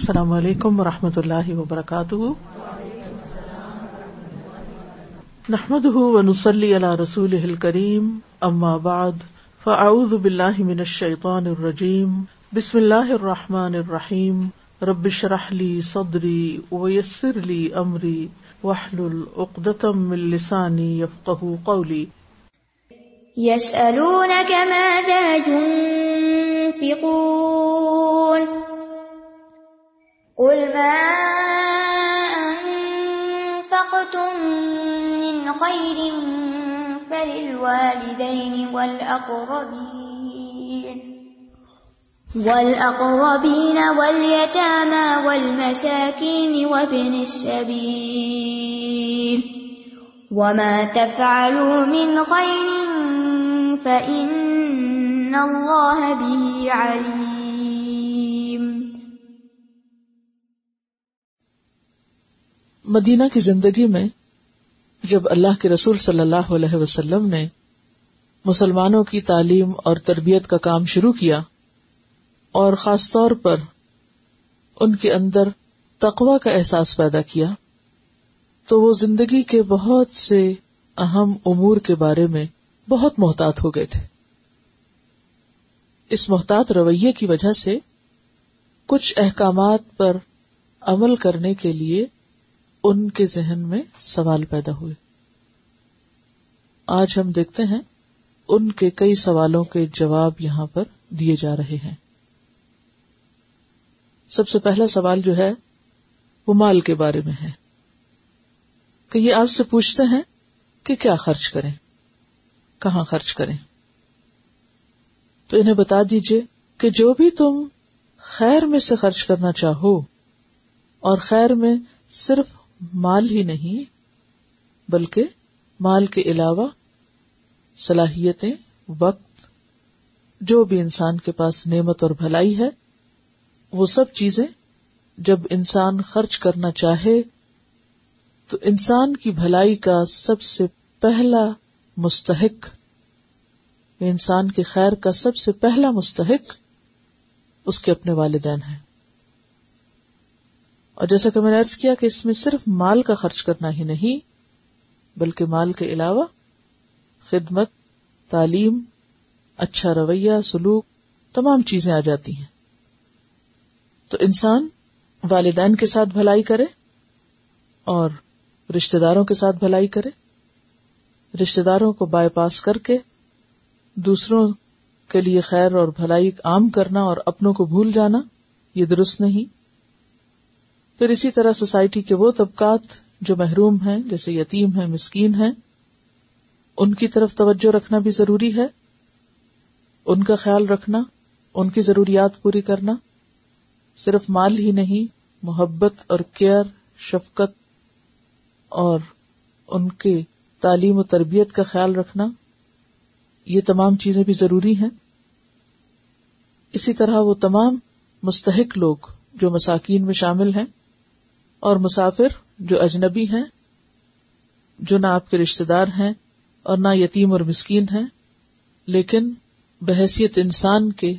السلام علیکم و رحمۃ اللہ وبرکاتہ۔ نحمد ونسلی علی رسول کریم اما بعد، فاعوذ باللہ من الشیطان الرجیم، بسم اللہ الرحمن الرحیم، رب اشرح لی صدری ویسر لی امری، واحلل عقدۃ من لسانی قولی۔ يسألونك ماذا ينفقون قل ما أنفقتم من خير فللوالدين والأقربين والأقربين واليتامى والمساكين وابن السبيل وما تفعلوا من خير فإن الله به عليم مدینہ کی زندگی میں جب اللہ کے رسول صلی اللہ علیہ وسلم نے مسلمانوں کی تعلیم اور تربیت کا کام شروع کیا اور خاص طور پر ان کے اندر تقوا کا احساس پیدا کیا، تو وہ زندگی کے بہت سے اہم امور کے بارے میں بہت محتاط ہو گئے تھے۔ اس محتاط رویے کی وجہ سے کچھ احکامات پر عمل کرنے کے لیے ان کے ذہن میں سوال پیدا ہوئے۔ آج ہم دیکھتے ہیں ان کے کئی سوالوں کے جواب یہاں پر دیے جا رہے ہیں۔ سب سے پہلا سوال جو ہے وہ مال کے بارے میں ہے۔ کہ یہ آپ سے پوچھتے ہیں کہ کیا خرچ کریں، کہاں خرچ کریں۔ تو انہیں بتا دیجیے کہ جو بھی تم خیر میں سے خرچ کرنا چاہو اور خیر میں صرف مال ہی نہیں، بلکہ مال کے علاوہ صلاحیتیں، وقت، جو بھی انسان کے پاس نعمت اور بھلائی ہے، وہ سب چیزیں جب انسان خرچ کرنا چاہے، تو انسان کی بھلائی کا سب سے پہلا مستحق، انسان کے خیر کا سب سے پہلا مستحق اس کے اپنے والدین ہیں۔ اور جیسا کہ میں نے ارض کیا کہ اس میں صرف مال کا خرچ کرنا ہی نہیں، بلکہ مال کے علاوہ خدمت، تعلیم اچھا رویہ، سلوک، تمام چیزیں آ جاتی ہیں۔ تو انسان والدین کے ساتھ بھلائی کرے اور رشتے داروں کے ساتھ بھلائی کرے رشتے داروں کو بائی پاس کر کے دوسروں کے لیے خیر اور بھلائی عام کرنا اور اپنوں کو بھول جانا، یہ درست نہیں۔ پھر اسی طرح سوسائٹی کے وہ طبقات جو محروم ہیں، جیسے یتیم ہیں، مسکین ہیں، ان کی طرف توجہ رکھنا بھی ضروری ہے۔ ان کا خیال رکھنا، ان کی ضروریات پوری کرنا۔ صرف مال ہی نہیں، محبت اور کیئر، شفقت اور ان کے تعلیم و تربیت کا خیال رکھنا، یہ تمام چیزیں بھی ضروری ہیں۔ اسی طرح وہ تمام مستحق لوگ جو مساکین میں شامل ہیں اور مسافر جو اجنبی ہیں، جو نہ آپ کے رشتے دار ہیں اور نہ یتیم اور مسکین ہیں، لیکن بحثیت انسان کے،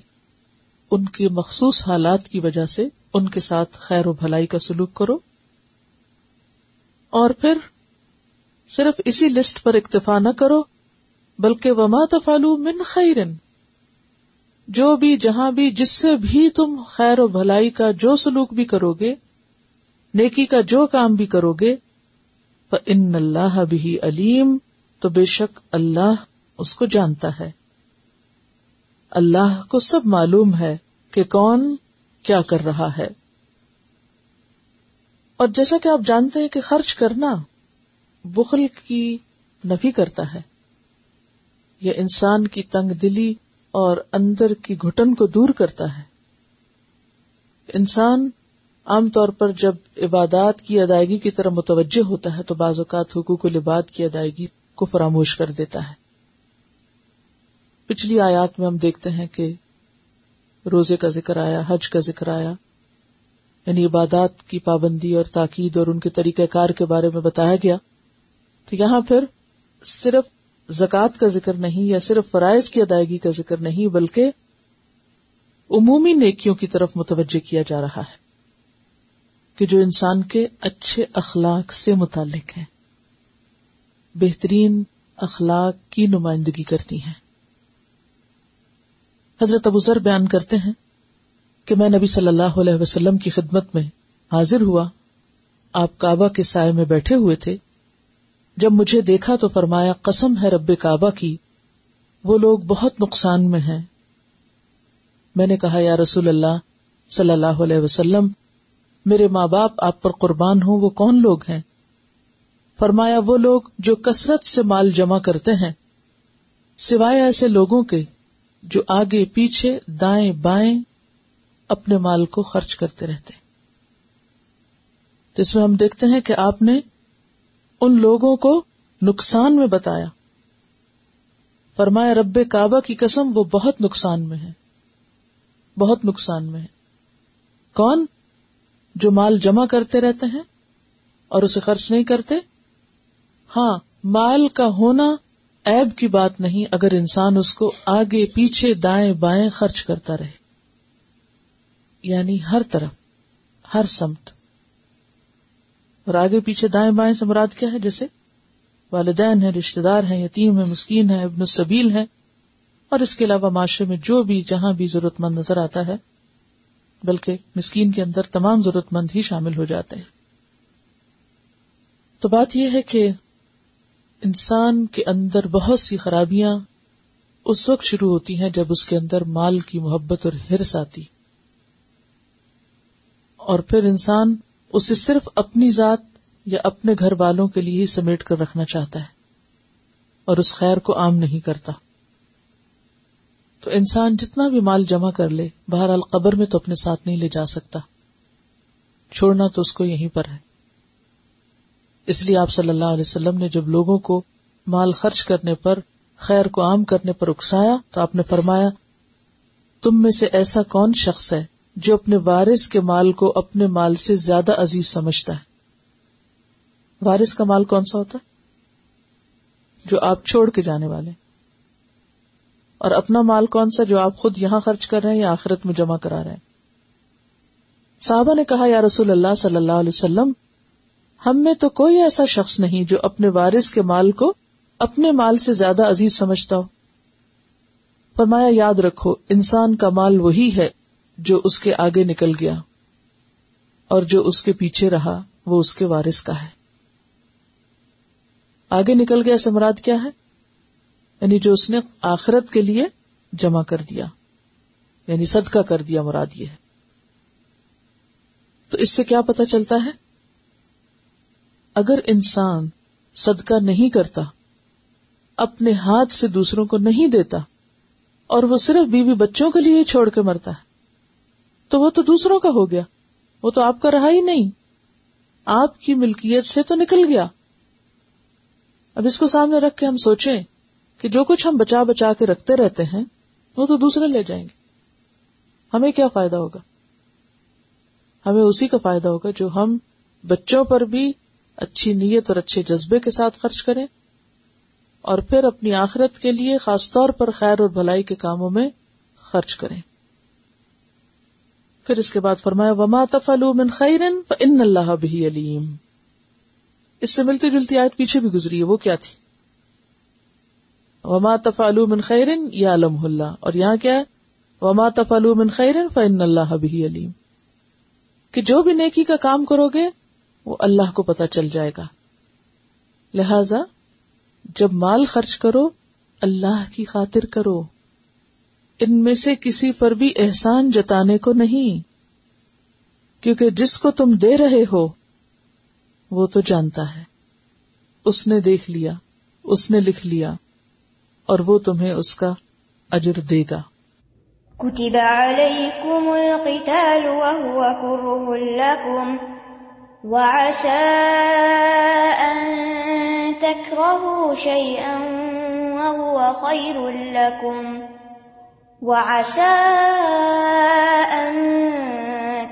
ان کے مخصوص حالات کی وجہ سے ان کے ساتھ خیر و بھلائی کا سلوک کرو۔ اور پھر صرف اسی لسٹ پر اکتفا نہ کرو، بلکہ وما تفالو من خیرن جو بھی، جہاں بھی، جس سے بھی تم خیر و بھلائی کا جو سلوک بھی کرو گے نیکی کا جو کام بھی کرو گے ان اللہ بھی علیم تو بے شک اللہ اس کو جانتا ہے۔ اللہ کو سب معلوم ہے کہ کون کیا کر رہا ہے۔ اور جیسا کہ آپ جانتے ہیں کہ خرچ کرنا بخل کی نفی کرتا ہے۔ یہ انسان کی تنگ دلی اور اندر کی گھٹن کو دور کرتا ہے۔ انسان عام طور پر جب عبادات کی ادائیگی کی طرح متوجہ ہوتا ہے تو بعض اوقات حقوق العباد کی ادائیگی کو فراموش کر دیتا ہے۔ پچھلی آیات میں ہم دیکھتے ہیں کہ روزے کا ذکر آیا، حج کا ذکر آیا۔ یعنی عبادات کی پابندی اور تاکید اور ان کے طریقہ کار کے بارے میں بتایا گیا۔ تو یہاں پھر صرف زکوٰۃ کا ذکر نہیں یا صرف فرائض کی ادائیگی کا ذکر نہیں، بلکہ عمومی نیکیوں کی طرف متوجہ کیا جا رہا ہے۔ کہ جو انسان کے اچھے اخلاق سے متعلق ہیں، بہترین اخلاق کی نمائندگی کرتی ہیں۔ حضرت ابوذر بیان کرتے ہیں کہ میں نبی صلی اللہ علیہ وسلم کی خدمت میں حاضر ہوا، آپ کعبہ کے سائے میں بیٹھے ہوئے تھے۔ جب مجھے دیکھا تو فرمایا، قسم ہے رب کعبہ کی، وہ لوگ بہت نقصان میں ہیں۔ میں نے کہا، یا رسول اللہ صلی اللہ علیہ وسلم میرے ماں باپ آپ پر قربان ہوں، وہ کون لوگ ہیں؟ فرمایا، وہ لوگ جو کثرت سے مال جمع کرتے ہیں۔ سوائے ایسے لوگوں کے جو آگے پیچھے دائیں بائیں اپنے مال کو خرچ کرتے رہتے تو اس میں ہم دیکھتے ہیں کہ آپ نے ان لوگوں کو نقصان میں بتایا۔ فرمایا، رب کعبہ کی قسم، وہ بہت نقصان میں ہے بہت نقصان میں ہے کون؟ جو مال جمع کرتے رہتے ہیں اور اسے خرچ نہیں کرتے؟ ہاں مال کا ہونا ایب کی بات نہیں اگر انسان اس کو آگے پیچھے دائیں بائیں خرچ کرتا رہے۔ یعنی ہر طرف، ہر سمت۔ اور آگے پیچھے دائیں بائیں سے مراد کیا ہے؟ جیسے والدین ہیں رشتے دار ہیں، یتیم ہے مسکین ہے ابن السبیل ہے اور اس کے علاوہ معاشرے میں جو بھی، جہاں بھی ضرورت مند نظر آتا ہے بلکہ مسکین کے اندر تمام ضرورت مند ہی شامل ہو جاتے ہیں۔ تو بات یہ ہے کہ انسان کے اندر بہت سی خرابیاں اس وقت شروع ہوتی ہیں جب اس کے اندر مال کی محبت اور ہرس آتی۔ اور پھر انسان اسے صرف اپنی ذات یا اپنے گھر والوں کے لیے ہی سمیٹ کر رکھنا چاہتا ہے اور اس خیر کو عام نہیں کرتا۔ تو انسان جتنا بھی مال جمع کر لے، بہرحال قبر میں تو اپنے ساتھ نہیں لے جا سکتا۔ چھوڑنا تو اس کو یہیں پر ہے۔ اس لیے آپ صلی اللہ علیہ وسلم نے جب لوگوں کو مال خرچ کرنے پر، خیر کو عام کرنے پر اکسایا، تو آپ نے فرمایا، تم میں سے ایسا کون شخص ہے جو اپنے وارث کے مال کو اپنے مال سے زیادہ عزیز سمجھتا ہے؟ وارث کا مال کون سا ہوتا ہے؟ جو آپ چھوڑ کے جانے والے۔ اور اپنا مال کون سا جو آپ خود یہاں خرچ کر رہے ہیں یا آخرت میں جمع کرا رہے ہیں؟ صحابہ نے کہا، یا رسول اللہ صلی اللہ علیہ وسلم، ہم میں تو کوئی ایسا شخص نہیں جو اپنے وارث کے مال کو اپنے مال سے زیادہ عزیز سمجھتا ہو۔ فرمایا، یاد رکھو، انسان کا مال وہی ہے جو اس کے آگے نکل گیا اور جو اس کے پیچھے رہا، وہ اس کے وارث کا ہے۔ آگے نکل گیا سے مراد کیا ہے؟ یعنی جو اس نے آخرت کے لیے جمع کر دیا یعنی صدقہ کر دیا، مراد یہ ہے۔ تو اس سے کیا پتا چلتا ہے؟ اگر انسان صدقہ نہیں کرتا، اپنے ہاتھ سے دوسروں کو نہیں دیتا، اور وہ صرف بیوی بچوں کے لیے چھوڑ کے مرتا ہے، تو وہ تو دوسروں کا ہو گیا۔ وہ تو آپ کا رہا ہی نہیں۔ آپ کی ملکیت سے تو نکل گیا۔ اب اس کو سامنے رکھ کے ہم سوچیں کہ جو کچھ ہم بچا بچا کے رکھتے رہتے ہیں، وہ تو دوسرے لے جائیں گے۔ ہمیں کیا فائدہ ہوگا؟ ہمیں اسی کا فائدہ ہوگا جو ہم بچوں پر بھی اچھی نیت اور اچھے جذبے کے ساتھ خرچ کریں اور پھر اپنی آخرت کے لیے خاص طور پر خیر اور بھلائی کے کاموں میں خرچ کریں۔ پھر اس کے بعد فرمایا، وما تفلو من خیر ان اللہ بھی علیم اس سے ملتی جلتی آیت پیچھے بھی گزری ہے، وہ کیا تھی؟ وما تفالو من خیرن یا علم اللہ اور یہاں کیا ہے؟ وما تفالو من خیرن فن اللہ بھی علیم کہ جو بھی نیکی کا کام کرو گے، وہ اللہ کو پتا چل جائے گا۔ لہذا جب مال خرچ کرو، اللہ کی خاطر کرو۔ ان میں سے کسی پر بھی احسان جتانے کو نہیں۔ کیونکہ جس کو تم دے رہے ہو، وہ تو جانتا ہے۔ اس نے دیکھ لیا، اس نے لکھ لیا۔ اور وہ تمہیں اس کا اجر دے گا۔ كتب عليكم القتال وهو كره لكم وعسى أن تكرهوا شيئا وهو خير لكم وعسى أن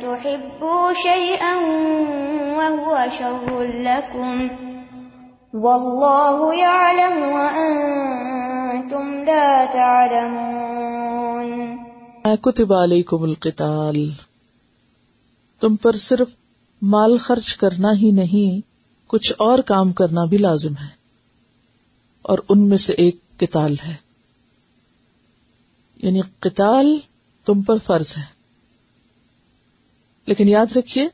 تحبوا شيئا وهو شر لكم والله يعلم وأنتم لا تعلمون؟ کتب علیکم القتال؟ تم پر صرف مال خرچ کرنا ہی نہیں، کچھ اور کام کرنا بھی لازم ہے۔ اور ان میں سے ایک قتال ہے۔ یعنی قتال تم پر فرض ہے۔ لیکن یاد رکھیے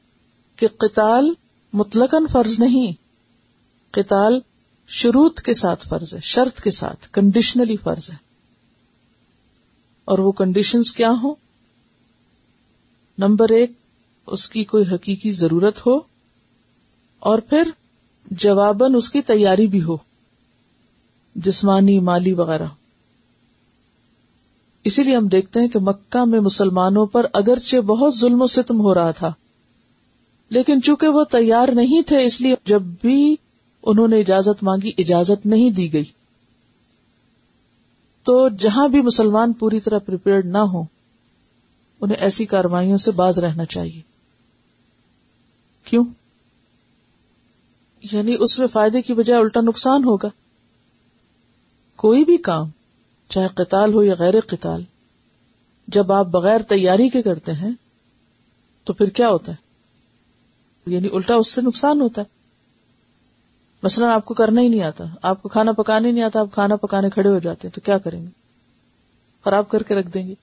کہ قتال مطلقاً فرض نہیں، قتال شروط کے ساتھ فرض ہے، شرط کے ساتھ کنڈیشنلی فرض ہے۔ اور وہ کنڈیشنز کیا ہو نمبر ایک، اس کی کوئی حقیقی ضرورت ہو، اور پھر جواباً اس کی تیاری بھی ہو، جسمانی، مالی وغیرہ۔ اسی لیے ہم دیکھتے ہیں کہ مکہ میں مسلمانوں پر اگرچہ بہت ظلم و ستم ہو رہا تھا، لیکن چونکہ وہ تیار نہیں تھے، اس لیے جب بھی انہوں نے اجازت مانگی، اجازت نہیں دی گئی۔ تو جہاں بھی مسلمان پوری طرح پریپیئرڈ نہ ہو انہیں ایسی کاروائیوں سے باز رہنا چاہیے۔ کیوں؟ یعنی اس میں فائدے کی بجائے الٹا نقصان ہوگا۔ کوئی بھی کام، چاہے قتال ہو یا غیر قتال، جب آپ بغیر تیاری کے کرتے ہیں، تو پھر کیا ہوتا ہے؟ یعنی الٹا اس سے نقصان ہوتا ہے۔ مثلاً آپ کو کرنا ہی نہیں آتا۔ آپ کو کھانا پکانے نہیں آتا، آپ کھانا پکانے کھڑے ہو جاتے ہیں، تو کیا کریں گے؟ خراب کر کے رکھ دیں گے۔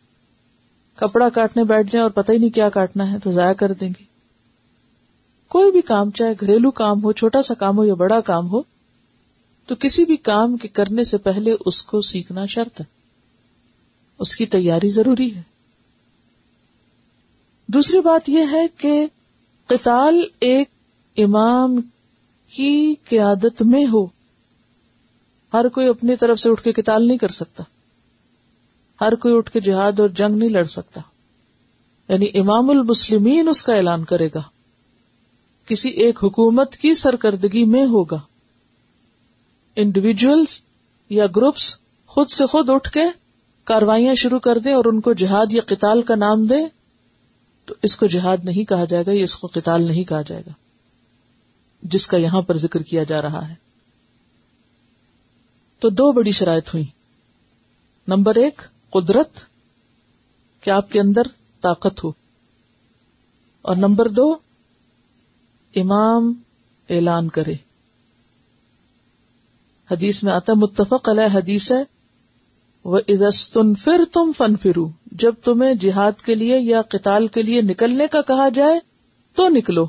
کپڑا کاٹنے بیٹھ جائیں اور پتہ ہی نہیں کیا کاٹنا ہے، تو ضائع کر دیں گے۔ کوئی بھی کام، چاہے گھریلو کام ہو، چھوٹا سا کام ہو یا بڑا کام ہو، تو کسی بھی کام کے کرنے سے پہلے اس کو سیکھنا شرط ہے۔ اس کی تیاری ضروری ہے۔ دوسری بات یہ ہے کہ قتال ایک امام کی قیادت میں ہو۔ ہر کوئی اپنی طرف سے اٹھ کے قتال نہیں کر سکتا۔ ہر کوئی اٹھ کے جہاد اور جنگ نہیں لڑ سکتا۔ یعنی امام المسلمین اس کا اعلان کرے گا۔ کسی ایک حکومت کی سرکردگی میں ہوگا۔ انڈیویجلس یا گروپس خود سے خود اٹھ کے کاروائیاں شروع کر دیں اور ان کو جہاد یا قتال کا نام دے تو اس کو جہاد نہیں کہا جائے گا یا اس کو قتال نہیں کہا جائے گا۔ جس کا یہاں پر ذکر کیا جا رہا ہے۔ تو دو بڑی شرائط ہوئی نمبر ایک، قدرت، کہ آپ کے اندر طاقت ہو۔ اور نمبر دو، امام اعلان کرے۔ حدیث میں آتا متفق علیہ حدیث ہے وہ ادستن پھر تم فن فرو جب تمہیں جہاد کے لیے یا قتال کے لیے نکلنے کا کہا جائے تو نکلو۔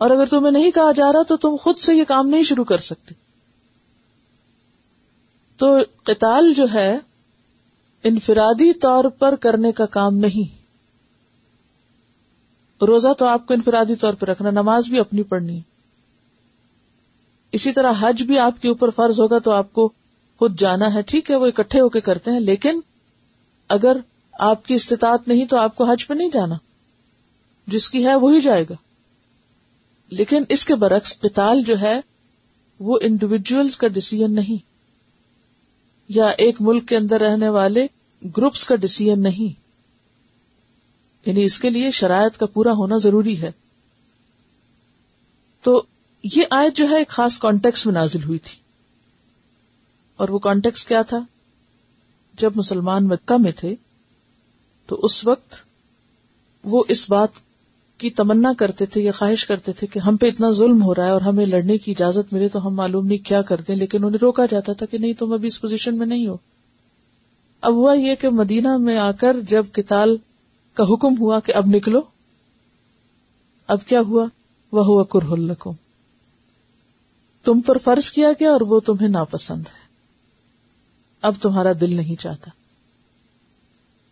اور اگر تمہیں نہیں کہا جا رہا تو تم خود سے یہ کام نہیں شروع کر سکتے۔ تو قتال جو ہے، انفرادی طور پر کرنے کا کام نہیں۔ روزہ تو آپ کو انفرادی طور پر رکھنا، نماز بھی اپنی پڑھنی۔ ہے اسی طرح حج بھی آپ کے اوپر فرض ہوگا تو آپ کو خود جانا ہے، ٹھیک ہے، وہ اکٹھے ہو کے کرتے ہیں، لیکن اگر آپ کی استطاعت نہیں تو آپ کو حج پہ نہیں جانا۔ جس کی ہے، وہی جائے گا۔ لیکن اس کے برعکس قتال جو ہے وہ انڈیویجلس کا ڈسیزن نہیں، یا ایک ملک کے اندر رہنے والے گروپس کا ڈسیزن نہیں۔ یعنی اس کے لیے شرائط کا پورا ہونا ضروری ہے۔ تو یہ آیت جو ہے ایک خاص کانٹیکس میں نازل ہوئی تھی۔ اور وہ کانٹیکس کیا تھا؟ جب مسلمان مکہ میں تھے، تو اس وقت وہ اس بات کی تمنا کرتے تھے یا خواہش کرتے تھے کہ ہم پہ اتنا ظلم ہو رہا ہے اور ہمیں لڑنے کی اجازت ملے تو ہم معلوم نہیں کیا کرتے لیکن انہیں روکا جاتا تھا کہ نہیں، تم ابھی اس پوزیشن میں نہیں ہو۔ اب ہوا یہ کہ مدینہ میں آ کر جب کتال کا حکم ہوا کہ اب نکلو، اب کیا ہوا؟ وہ ہوا کرہ تم پر فرض کیا گیا اور وہ تمہیں ناپسند ہے۔ اب تمہارا دل نہیں چاہتا۔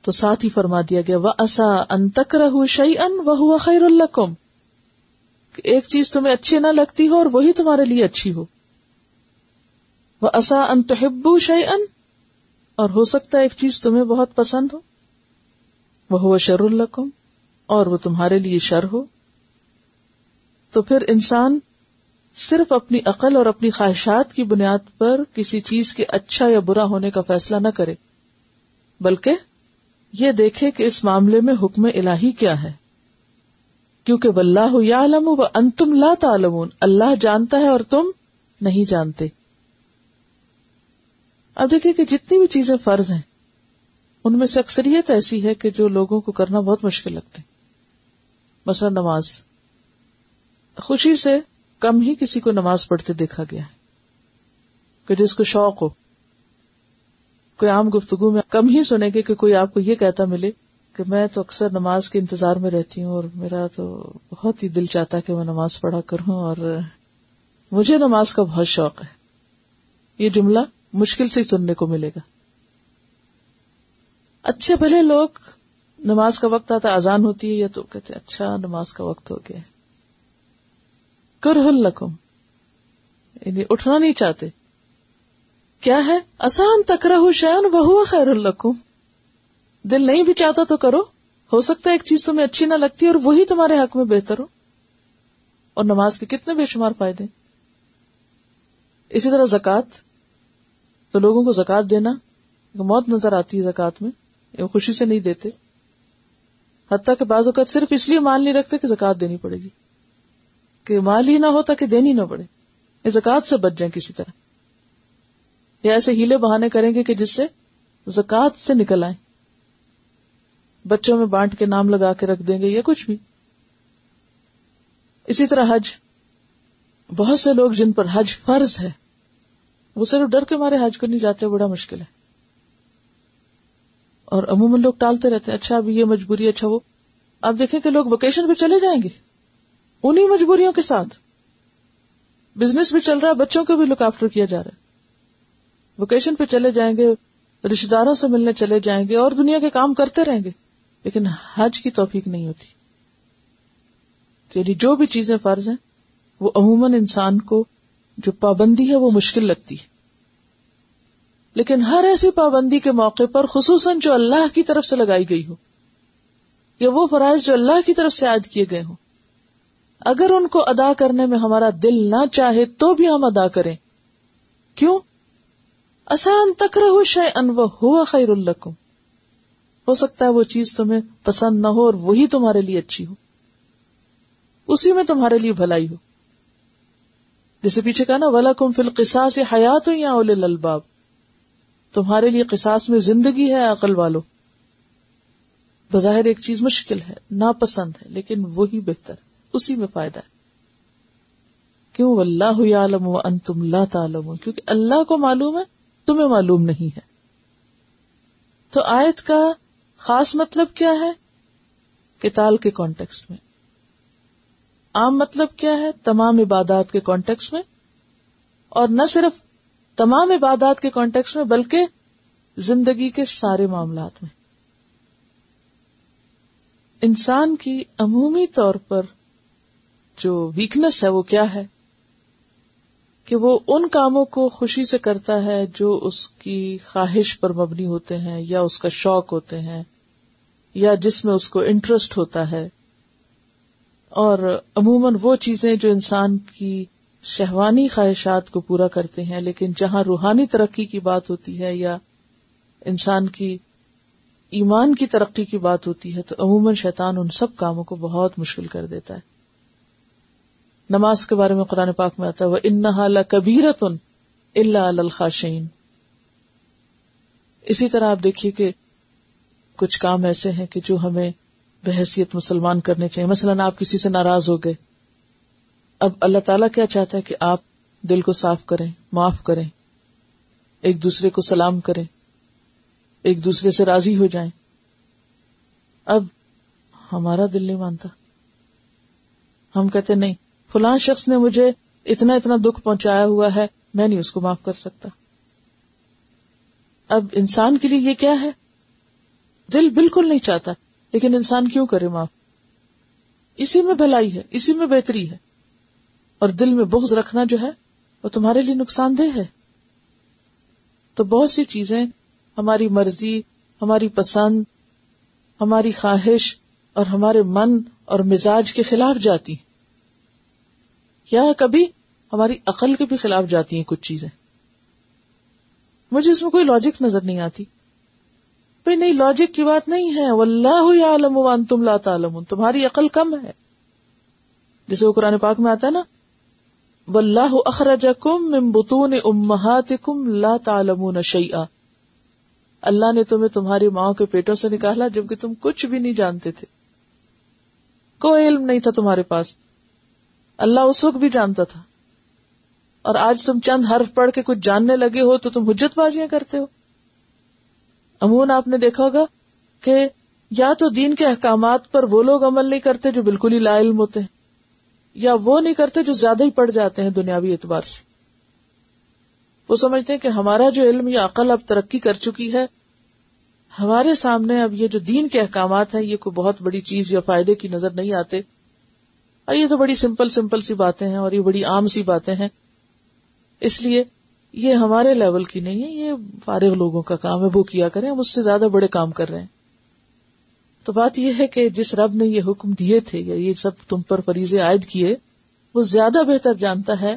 تو ساتھ ہی فرما دیا گیا وہ اصا ان تک رہ شعی ان وہ خیر اللہ ایک چیز تمہیں اچھی نہ لگتی ہو اور وہی تمہارے لیے اچھی ہو۔ وہ اصا انتحبو شعی ان اور ہو سکتا ہے ایک چیز تمہیں بہت پسند ہو۔ وہ ہوا شر القم اور وہ تمہارے لیے شر ہو۔ تو پھر انسان صرف اپنی عقل اور اپنی خواہشات کی بنیاد پر کسی چیز کے اچھا یا برا ہونے کا فیصلہ نہ کرے، بلکہ یہ دیکھے کہ اس معاملے میں حکم الہی کیا ہے۔ کیونکہ واللہ یعلم و انتم لا تعلمون، اللہ جانتا ہے اور تم نہیں جانتے۔ اب دیکھیں کہ جتنی بھی چیزیں فرض ہیں، ان میں سے اکثریت ایسی ہے کہ جو لوگوں کو کرنا بہت مشکل لگتے مثلا نماز۔ خوشی سے کم ہی کسی کو نماز پڑھتے دیکھا گیا ہے کہ جس کو شوق ہو۔ کوئی عام گفتگو میں کم ہی سنے گے کہ کوئی آپ کو یہ کہتا ملے کہ میں تو اکثر نماز کے انتظار میں رہتی ہوں اور میرا تو بہت ہی دل چاہتا ہے کہ میں نماز پڑھا کروں اور مجھے نماز کا بہت شوق ہے۔ یہ جملہ مشکل سے سننے کو ملے گا۔ اچھے بھلے لوگ نماز کا وقت آتا آزان ہوتی ہے یا تو کہتے اچھا نماز کا وقت ہو گیا۔ کرہ لکم۔ یعنی اٹھنا نہیں چاہتے۔ کیا ہے؟ آسان تکرہ شیون وہ خیر الکم دل نہیں بھی چاہتا تو کرو۔ ہو سکتا ہے ایک چیز تمہیں اچھی نہ لگتی اور وہی تمہارے حق میں بہتر ہو۔ اور نماز کے کتنے بے شمار فائدے۔ اسی طرح زکات تو لوگوں کو زکات دینا موت نظر آتی ہے زکات میں۔ خوشی سے نہیں دیتے۔ حتیٰ کہ بعض اوقات صرف اس لیے مان نہیں رکھتے کہ زکات دینی پڑے گی۔ کہ مال ہی نہ ہوتا کہ دینی نہ پڑے۔ یہ زکات سے بچ جائیں کسی طرح۔ یا ایسے ہیلے بہانے کریں گے کہ جس سے زکات سے نکل آئے بچوں میں بانٹ کے نام لگا کے رکھ دیں گے یا کچھ بھی۔ اسی طرح حج۔ بہت سے لوگ جن پر حج فرض ہے، وہ صرف ڈر کے مارے حج کرنے جاتے بڑا مشکل ہے۔ اور عموماً لوگ ٹالتے رہتے اچھا ابھی یہ مجبوری اچھا وہ۔ آپ دیکھیں کہ لوگ ویکیشن پہ چلے جائیں گے انہیں مجبوریوں کے ساتھ۔ بزنس بھی چل رہا ہے، بچوں کو بھی لک آفٹر کیا جا رہا ہے۔ ویکیشن پہ چلے جائیں گے رشتے داروں سے ملنے چلے جائیں گے اور دنیا کے کام کرتے رہیں گے، لیکن حج کی توفیق نہیں ہوتی۔ یعنی جو بھی چیزیں فرض ہیں، وہ عموماً انسان کو جو پابندی ہے، وہ مشکل لگتی ہے۔ لیکن ہر ایسی پابندی کے موقع پر، خصوصاً جو اللہ کی طرف سے لگائی گئی ہو، یا وہ فرائض جو اللہ کی طرف سے عائد کیے گئے ہوں، اگر ان کو ادا کرنے میں ہمارا دل نہ چاہے، تو بھی ہم ادا کریں۔ آسان تک رہو شے ان ہوا خیر الکم ہو سکتا ہے وہ چیز تمہیں پسند نہ ہو اور وہی تمہارے لیے اچھی ہو۔ اسی میں تمہارے لیے بھلائی ہو۔ جیسے پیچھے کہا نا ولا کم فل قصاص حیات ہو یا اول الباب تمہارے لیے قصاص میں زندگی ہے عقل والو۔ بظاہر ایک چیز مشکل ہے، ناپسند ہے، لیکن وہی بہتر، اسی میں فائدہ ہے۔ کیوں؟ اللہ عالم و ان تم لا تعلم کیونکہ اللہ کو معلوم ہے تمہیں معلوم نہیں ہے۔ تو آیت کا خاص مطلب کیا ہے؟ کتال کے کانٹیکس میں۔ عام مطلب کیا ہے؟ تمام عبادات کے کانٹیکس میں۔ اور نہ صرف تمام عبادات کے کانٹیکس میں، بلکہ زندگی کے سارے معاملات میں۔ انسان کی عمومی طور پر جو ویکنس ہے، وہ کیا ہے؟ کہ وہ ان کاموں کو خوشی سے کرتا ہے جو اس کی خواہش پر مبنی ہوتے ہیں یا اس کا شوق ہوتے ہیں یا جس میں اس کو انٹرسٹ ہوتا ہے۔ اور عموماً وہ چیزیں جو انسان کی شہوانی خواہشات کو پورا کرتے ہیں، لیکن جہاں روحانی ترقی کی بات ہوتی ہے یا انسان کی ایمان کی ترقی کی بات ہوتی ہے، تو عموماً شیطان ان سب کاموں کو بہت مشکل کر دیتا ہے۔ نماز کے بارے میں قرآن پاک میں آتا ہے وہ ان کبیرت اللہ الخاشین اسی طرح آپ دیکھیے کہ کچھ کام ایسے ہیں کہ جو ہمیں بحثیت مسلمان کرنے چاہیے۔ مثلاً آپ کسی سے ناراض ہو گئے۔ اب اللہ تعالیٰ کیا چاہتا ہے کہ آپ دل کو صاف کریں، معاف کریں، ایک دوسرے کو سلام کریں، ایک دوسرے سے راضی ہو جائیں۔ اب ہمارا دل نہیں مانتا۔ ہم کہتے نہیں فلاں شخص نے مجھے اتنا اتنا دکھ پہنچایا ہوا ہے، میں نہیں اس کو معاف کر سکتا۔ اب انسان کے لیے یہ کیا ہے؟ دل بالکل نہیں چاہتا، لیکن انسان کیوں کرے معاف؟ اسی میں بھلائی ہے، اسی میں بہتری ہے۔ اور دل میں بغض رکھنا جو ہے، وہ تمہارے لیے نقصان دہ ہے۔ تو بہت سی چیزیں ہماری مرضی، ہماری پسند، ہماری خواہش اور ہمارے من اور مزاج کے خلاف جاتی ہیں۔ یا کبھی ہماری عقل کے بھی خلاف جاتی ہیں کچھ چیزیں۔ مجھے اس میں کوئی لاجک نظر نہیں آتی۔ بھائی نہیں لاجک کی بات نہیں ہے۔ واللہ عالم وان تم لا تعلمون۔ تمہاری عقل کم ہے۔ جسے وہ قرآن پاک میں آتا ہے نا، واللہ اخرجکم من بطون امہاتکم لا تعلمون شیئا۔ اللہ نے تمہیں تمہاری ماں کے پیٹوں سے نکالا جبکہ تم کچھ بھی نہیں جانتے تھے۔ کوئی علم نہیں تھا تمہارے پاس۔ اللہ اس وقت بھی جانتا تھا۔ اور آج تم چند حرف پڑھ کے کچھ جاننے لگے ہو تو تم حجت بازیاں کرتے ہو۔ امون، آپ نے دیکھا ہوگا کہ یا تو دین کے احکامات پر وہ لوگ عمل نہیں کرتے جو بالکل ہی لا علم ہوتے ہیں، یا وہ نہیں کرتے جو زیادہ ہی پڑ جاتے ہیں دنیاوی اعتبار سے۔ وہ سمجھتے ہیں کہ ہمارا جو علم یا عقل اب ترقی کر چکی ہے، ہمارے سامنے اب یہ جو دین کے احکامات ہیں، یہ کوئی بہت بڑی چیز یا فائدے کی نظر نہیں آتے۔ اور یہ تو بڑی سمپل سمپل سی باتیں ہیں اور یہ بڑی عام سی باتیں ہیں۔ اس لیے یہ ہمارے لیول کی نہیں ہے، یہ فارغ لوگوں کا کام ہے۔ وہ کیا کریں، ہم اس سے زیادہ بڑے کام کر رہے ہیں۔ تو بات یہ ہے کہ جس رب نے یہ حکم دیے تھے یا یہ سب تم پر فریضے عائد کیے، وہ زیادہ بہتر جانتا ہے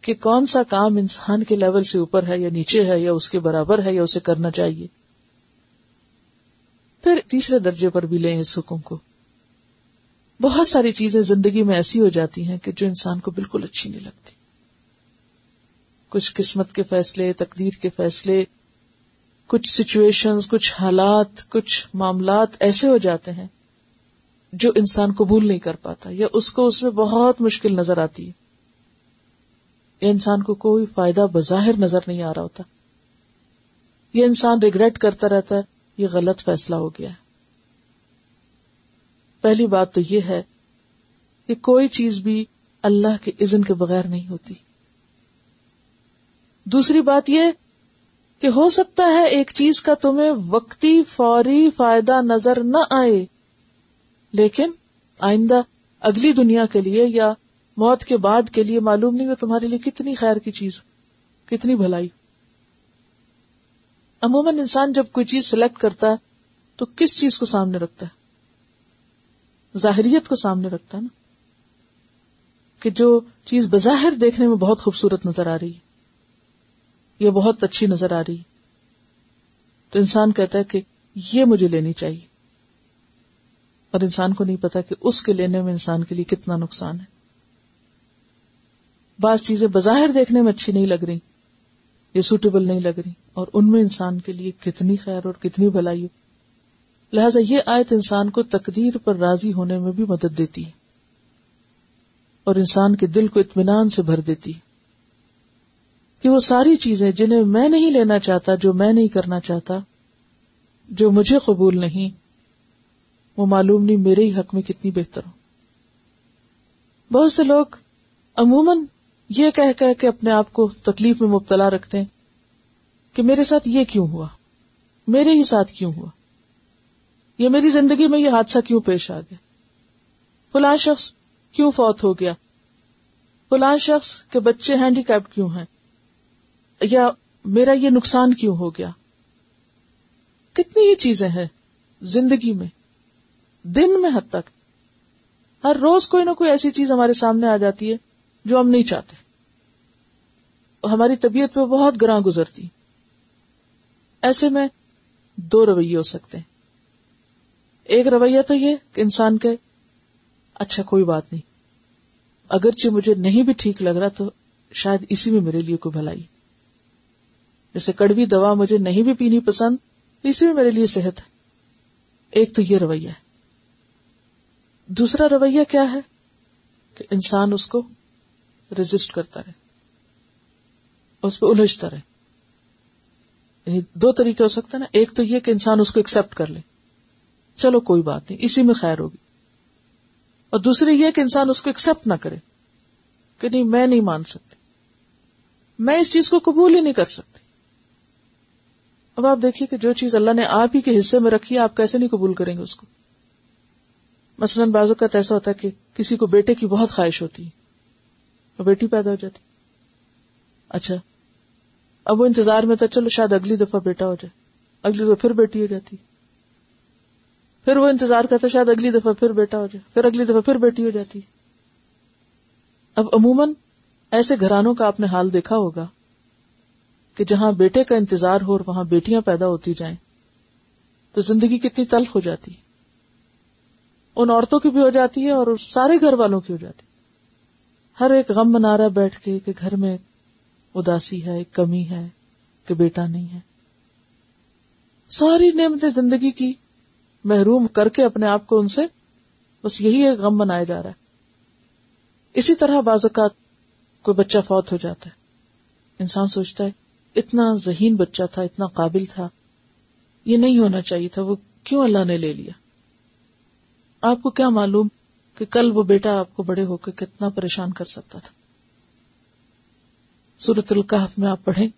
کہ کون سا کام انسان کے لیول سے اوپر ہے یا نیچے ہے یا اس کے برابر ہے یا اسے کرنا چاہیے۔ پھر تیسرے درجے پر بھی لیں اس حکم کو۔ بہت ساری چیزیں زندگی میں ایسی ہو جاتی ہیں کہ جو انسان کو بالکل اچھی نہیں لگتی۔ کچھ قسمت کے فیصلے، تقدیر کے فیصلے، کچھ سچویشن کچھ حالات، کچھ معاملات ایسے ہو جاتے ہیں جو انسان قبول نہیں کر پاتا یا اس کو اس میں بہت مشکل نظر آتی ہے۔ یا انسان کو کوئی فائدہ بظاہر نظر نہیں آ رہا ہوتا۔ یہ انسان ریگریٹ کرتا رہتا ہے، یہ غلط فیصلہ ہو گیا ہے۔ پہلی بات تو یہ ہے کہ کوئی چیز بھی اللہ کے اذن کے بغیر نہیں ہوتی۔ دوسری بات یہ کہ ہو سکتا ہے ایک چیز کا تمہیں وقتی فوری فائدہ نظر نہ آئے، لیکن آئندہ اگلی دنیا کے لیے یا موت کے بعد کے لیے معلوم نہیں ہو تمہارے لیے کتنی خیر کی چیز، کتنی بھلائی۔ عموماً انسان جب کوئی چیز سلیکٹ کرتا ہے تو کس چیز کو سامنے رکھتا ہے؟ ظاہریت کو سامنے رکھتا ہے نا، کہ جو چیز بظاہر دیکھنے میں بہت خوبصورت نظر آ رہی ہے یہ بہت اچھی نظر آ رہی تو انسان کہتا ہے کہ یہ مجھے لینی چاہیے، اور انسان کو نہیں پتا کہ اس کے لینے میں انسان کے لیے کتنا نقصان ہے۔ بعض چیزیں بظاہر دیکھنے میں اچھی نہیں لگ رہی یہ سوٹیبل نہیں لگ رہی، اور ان میں انسان کے لیے کتنی خیر اور کتنی بھلائی ہو۔ لہذا یہ آیت انسان کو تقدیر پر راضی ہونے میں بھی مدد دیتی ہے اور انسان کے دل کو اطمینان سے بھر دیتی کہ وہ ساری چیزیں جنہیں میں نہیں لینا چاہتا، جو میں نہیں کرنا چاہتا، جو مجھے قبول نہیں، وہ معلوم نہیں میرے ہی حق میں کتنی بہتر ہو۔ بہت سے لوگ عموماً یہ کہہ کہ کہ اپنے آپ کو تکلیف میں مبتلا رکھتے ہیں کہ میرے ساتھ یہ کیوں ہوا؟ میرے ہی ساتھ کیوں ہوا؟ یہ میری زندگی میں یہ حادثہ کیوں پیش آ گیا؟ فلاں شخص کیوں فوت ہو گیا؟ فلاں شخص کے بچے ہینڈی کیپ کیوں ہیں؟ یا میرا یہ نقصان کیوں ہو گیا؟ کتنی ہی چیزیں ہیں زندگی میں، دن میں حد تک۔ ہر روز کوئی نہ کوئی ایسی چیز ہمارے سامنے آ جاتی ہے جو ہم نہیں چاہتے۔ ہماری طبیعت پہ بہت گراں گزرتی۔ ایسے میں دو رویے ہو سکتے ہیں۔ ایک رویہ تو یہ کہ انسان کے اچھا کوئی بات نہیں۔ اگرچہ مجھے نہیں بھی ٹھیک لگ رہا تو شاید اسی میں میرے لیے کوئی بھلائی۔ جیسے کڑوی دوا مجھے نہیں بھی پینی پسند، اسی میں میرے لیے صحت ہے۔ ایک تو یہ رویہ ہے۔ دوسرا رویہ کیا ہے؟ کہ انسان اس کو ریزسٹ کرتا رہے۔ اس پہ الجھتا رہے۔ یعنی دو طریقے ہو سکتے ہیں نا۔ ایک تو یہ کہ انسان اس کو ایکسپٹ کر لے۔ چلو کوئی بات نہیں، اسی میں خیر ہوگی۔ اور دوسری یہ کہ انسان اس کو ایکسپٹ نہ کرے کہ نہیں، میں نہیں مان سکتی۔ میں اس چیز کو قبول ہی نہیں کر سکتی۔ اب آپ دیکھیے کہ جو چیز اللہ نے آپ ہی کے حصے میں رکھی ہے، آپ کیسے نہیں قبول کریں گے اس کو؟ مثلاً بازو کا ایسا ہوتا ہے کہ کسی کو بیٹے کی بہت خواہش ہوتی ہے اور بیٹی پیدا ہو جاتی۔ اچھا اب وہ انتظار میں تھا چلو شاید اگلی دفعہ بیٹا ہو جائے، اگلی دفعہ پھر بیٹی ہو جاتی۔ پھر وہ انتظار کرتا شاید اگلی دفعہ پھر بیٹا ہو جائے، پھر اگلی دفعہ پھر بیٹی ہو جاتی۔ اب عموماً ایسے گھرانوں کا آپ نے حال دیکھا ہوگا کہ جہاں بیٹے کا انتظار ہو اور وہاں بیٹیاں پیدا ہوتی جائیں، تو زندگی کتنی تلخ ہو جاتی۔ ان عورتوں کی بھی ہو جاتی ہے اور سارے گھر والوں کی ہو جاتی۔ ہر ایک غم منا رہا بیٹھ کے کہ گھر میں اداسی ہے، کمی ہے کہ بیٹا نہیں ہے۔ ساری نعمتیں زندگی کی محروم کر کے اپنے آپ کو ان سے بس یہی ایک غم منایا جا رہا ہے۔ اسی طرح بعض اوقات کوئی بچہ فوت ہو جاتا ہے۔ انسان سوچتا ہے، اتنا ذہین بچہ تھا، اتنا قابل تھا، یہ نہیں ہونا چاہیے تھا، وہ کیوں اللہ نے لے لیا؟ آپ کو کیا معلوم کہ کل وہ بیٹا آپ کو بڑے ہو کے کتنا پریشان کر سکتا تھا؟ سورت القحف میں آپ پڑھیں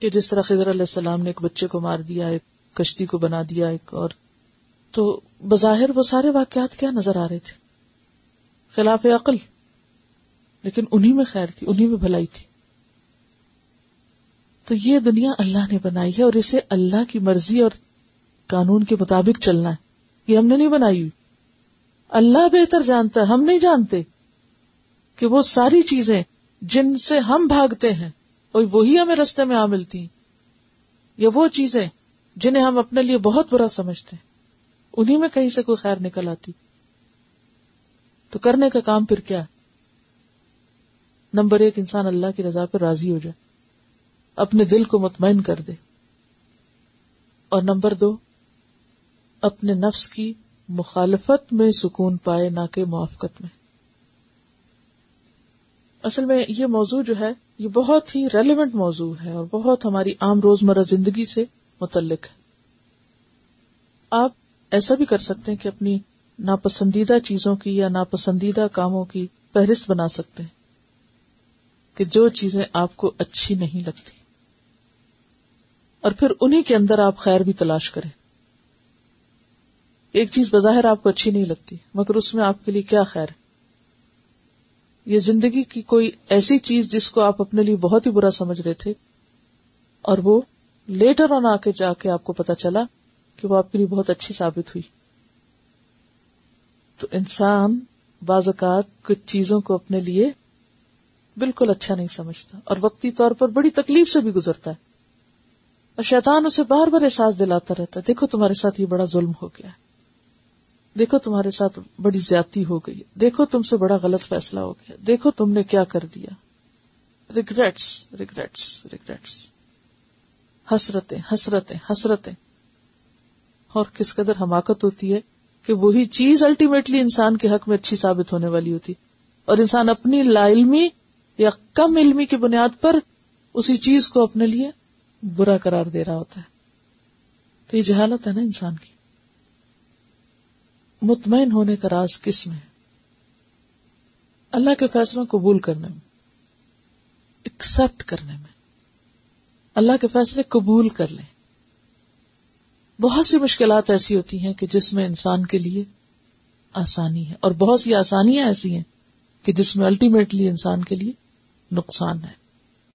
کہ جس طرح خضر علیہ السلام نے ایک بچے کو مار دیا، ایک کشتی کو بنا دیا، ایک اور تو بظاہر وہ سارے واقعات کیا نظر آ رہے تھے؟ خلاف عقل۔ لیکن انہی میں خیر تھی، انہی میں بھلائی تھی۔ تو یہ دنیا اللہ نے بنائی ہے اور اسے اللہ کی مرضی اور قانون کے مطابق چلنا ہے۔ یہ ہم نے نہیں بنائی ہوئی۔ اللہ بہتر جانتا ہے، ہم نہیں جانتے کہ وہ ساری چیزیں جن سے ہم بھاگتے ہیں وہی ہمیں رستے میں آ ملتی ہیں یا وہ چیزیں جنہیں ہم اپنے لیے بہت برا سمجھتے ہیں۔ انہیں میں کہیں سے کوئی خیر نکل آتی؟ تو کرنے کا کام پھر کیا؟ نمبر ایک، انسان اللہ کی رضا پہ راضی ہو جائے۔ اپنے دل کو مطمئن کر دے۔ اور نمبر دو، اپنے نفس کی مخالفت میں سکون پائے، نہ کہ موافقت میں۔ اصل میں یہ موضوع جو ہے، یہ بہت ہی ریلیونٹ موضوع ہے اور بہت ہماری عام روزمرہ زندگی سے متعلق ہے۔ آپ ایسا بھی کر سکتے ہیں کہ اپنی ناپسندیدہ چیزوں کی یا ناپسندیدہ کاموں کی فہرست بنا سکتے ہیں کہ جو چیزیں آپ کو اچھی نہیں لگتی اور پھر انہی کے اندر آپ خیر بھی تلاش کریں۔ ایک چیز بظاہر آپ کو اچھی نہیں لگتی، مگر اس میں آپ کے لیے کیا خیر؟ ہے یہ زندگی کی کوئی ایسی چیز جس کو آپ اپنے لیے بہت ہی برا سمجھ رہے تھے اور وہ لیٹر آن آ کے جا کے آپ کو پتا چلا کہ وہ آپ کے لیے بہت اچھی ثابت ہوئی۔ تو انسان بعض اوقات کچھ چیزوں کو اپنے لیے بالکل اچھا نہیں سمجھتا اور وقتی طور پر بڑی تکلیف سے بھی گزرتا ہے۔ اور شیطان اسے بار بار احساس دلاتا رہتا ہے، دیکھو تمہارے ساتھ یہ بڑا ظلم ہو گیا ہے۔ دیکھو تمہارے ساتھ بڑی زیادتی ہو گئی دیکھو تم سے بڑا غلط فیصلہ ہو گیا دیکھو تم نے کیا کر دیا۔ ریگریٹس ریگریٹس ریگریٹس حسرتیں حسرتیں حسرتیں۔ اور کس قدر حماقت ہوتی ہے کہ وہی چیز الٹیمیٹلی انسان کے حق میں اچھی ثابت ہونے والی ہوتی۔ اور انسان اپنی لا علمی یا کم علمی کی بنیاد پر اسی چیز کو اپنے لیے برا قرار دے رہا ہوتا ہے۔ تو یہ جہالت ہے نا انسان کی۔ مطمئن ہونے کا راز کس میں؟ اللہ کے فیصلوں قبول کرنے میں ایکسپٹ کرنے میں۔ اللہ کے فیصلے قبول کر لیں۔ بہت سی مشکلات ایسی ہوتی ہیں کہ جس میں انسان کے لیے آسانی ہے اور بہت سی آسانیاں ایسی ہیں کہ جس میں الٹیمیٹلی انسان کے لیے نقصان ہے۔